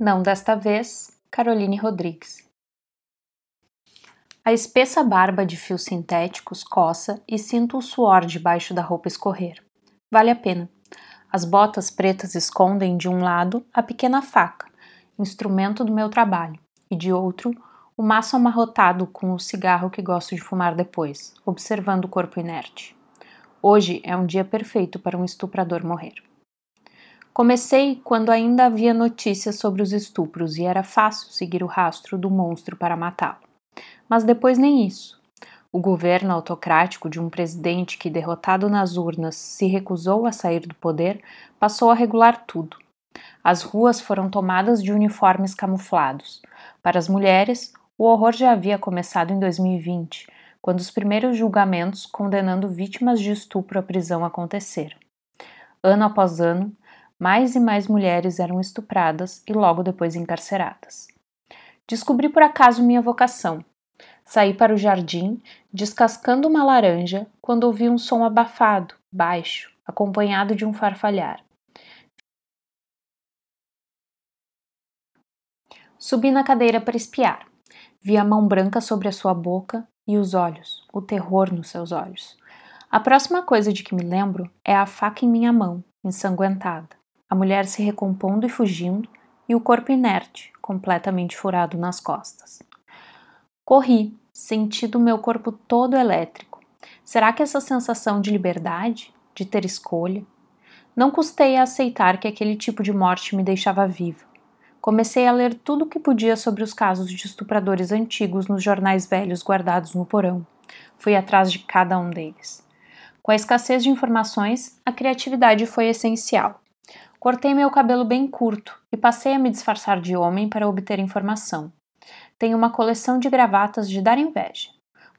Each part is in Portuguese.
Não desta vez, Caroline Rodrigues. A espessa barba de fios sintéticos coça e sinto o suor debaixo da roupa escorrer. Vale a pena. As botas pretas escondem de um lado a pequena faca, instrumento do meu trabalho, e de outro, o maço amarrotado com o cigarro que gosto de fumar depois, observando o corpo inerte. Hoje é um dia perfeito para um estuprador morrer. Comecei quando ainda havia notícias sobre os estupros e era fácil seguir o rastro do monstro para matá-lo. Mas depois nem isso. O governo autocrático de um presidente que, derrotado nas urnas, se recusou a sair do poder, passou a regular tudo. As ruas foram tomadas de uniformes camuflados. Para as mulheres, o horror já havia começado em 2020, quando os primeiros julgamentos condenando vítimas de estupro à prisão aconteceram. Ano após ano, mais e mais mulheres eram estupradas e logo depois encarceradas. Descobri por acaso minha vocação. Saí para o jardim, descascando uma laranja, quando ouvi um som abafado, baixo, acompanhado de um farfalhar. Subi na cadeira para espiar. Vi a mão branca sobre a sua boca e os olhos, o terror nos seus olhos. A próxima coisa de que me lembro é a faca em minha mão, ensanguentada, a mulher se recompondo e fugindo, e o corpo inerte, completamente furado nas costas. Corri, sentindo meu corpo todo elétrico. Será que essa sensação de liberdade, de ter escolha? Não custei a aceitar que aquele tipo de morte me deixava viva. Comecei a ler tudo o que podia sobre os casos de estupradores antigos nos jornais velhos guardados no porão. Fui atrás de cada um deles. Com a escassez de informações, a criatividade foi essencial. Cortei meu cabelo bem curto e passei a me disfarçar de homem para obter informação. Tenho uma coleção de gravatas de dar inveja,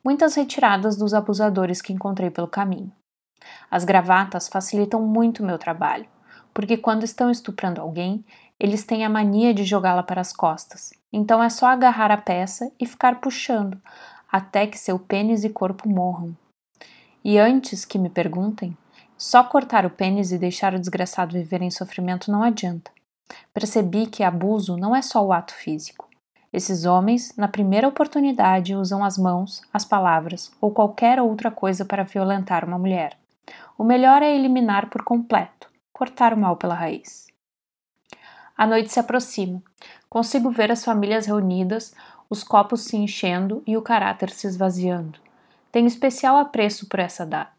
muitas retiradas dos abusadores que encontrei pelo caminho. As gravatas facilitam muito meu trabalho, porque quando estão estuprando alguém, eles têm a mania de jogá-la para as costas. Então é só agarrar a peça e ficar puxando até que seu pênis e corpo morram. E antes que me perguntem, só cortar o pênis e deixar o desgraçado viver em sofrimento não adianta. Percebi que abuso não é só o ato físico. Esses homens, na primeira oportunidade, usam as mãos, as palavras ou qualquer outra coisa para violentar uma mulher. O melhor é eliminar por completo, cortar o mal pela raiz. A noite se aproxima. Consigo ver as famílias reunidas, os copos se enchendo e o caráter se esvaziando. Tenho especial apreço por essa data.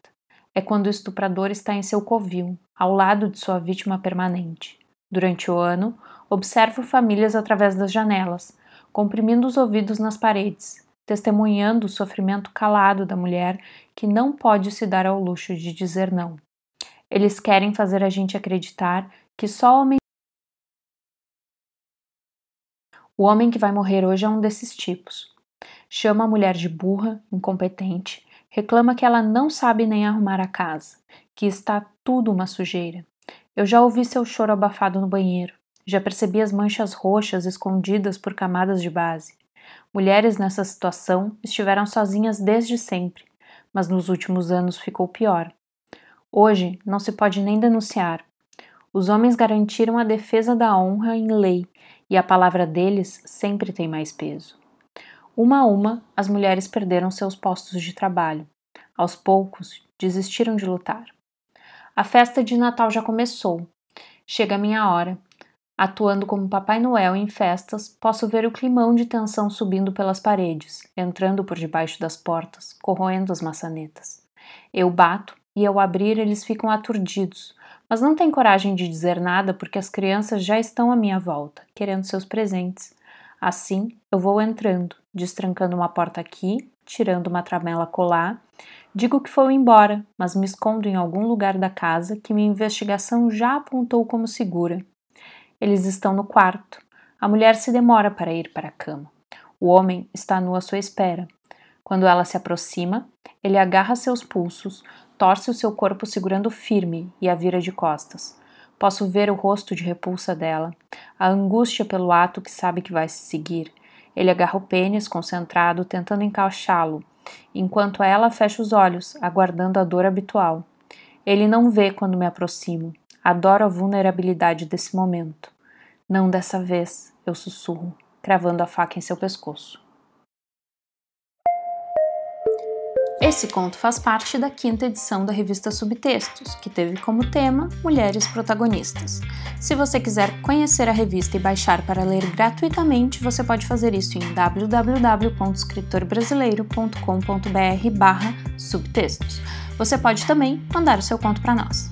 É quando o estuprador está em seu covil, ao lado de sua vítima permanente. Durante o ano, observo famílias através das janelas, comprimindo os ouvidos nas paredes, testemunhando o sofrimento calado da mulher que não pode se dar ao luxo de dizer não. Eles querem fazer a gente acreditar que só homens O homem que vai morrer hoje é um desses tipos. Chama a mulher de burra, incompetente, reclama que ela não sabe nem arrumar a casa, que está tudo uma sujeira. Eu já ouvi seu choro abafado no banheiro, já percebi as manchas roxas escondidas por camadas de base. Mulheres nessa situação estiveram sozinhas desde sempre, mas nos últimos anos ficou pior. Hoje não se pode nem denunciar. Os homens garantiram a defesa da honra em lei e a palavra deles sempre tem mais peso. Uma a uma, as mulheres perderam seus postos de trabalho. Aos poucos, desistiram de lutar. A festa de Natal já começou. Chega a minha hora. Atuando como Papai Noel em festas, posso ver o climão de tensão subindo pelas paredes, entrando por debaixo das portas, corroendo as maçanetas. Eu bato e ao abrir eles ficam aturdidos, mas não tem coragem de dizer nada porque as crianças já estão à minha volta, querendo seus presentes. Assim, eu vou entrando, destrancando uma porta aqui, tirando uma tramela colar. Digo que foi embora, mas me escondo em algum lugar da casa que minha investigação já apontou como segura. Eles estão no quarto. A mulher se demora para ir para a cama. O homem está nu à sua espera. Quando ela se aproxima, ele agarra seus pulsos, torce o seu corpo segurando firme e a vira de costas. Posso ver o rosto de repulsa dela, a angústia pelo ato que sabe que vai se seguir. Ele agarra o pênis concentrado, tentando encaixá-lo, enquanto ela fecha os olhos, aguardando a dor habitual. Ele não vê quando me aproximo. Adoro a vulnerabilidade desse momento. Não dessa vez, eu sussurro, cravando a faca em seu pescoço. Esse conto faz parte da quinta edição da revista Subtextos, que teve como tema Mulheres Protagonistas. Se você quiser conhecer a revista e baixar para ler gratuitamente, você pode fazer isso em www.escritorbrasileiro.com.br/subtextos. Você pode também mandar o seu conto para nós.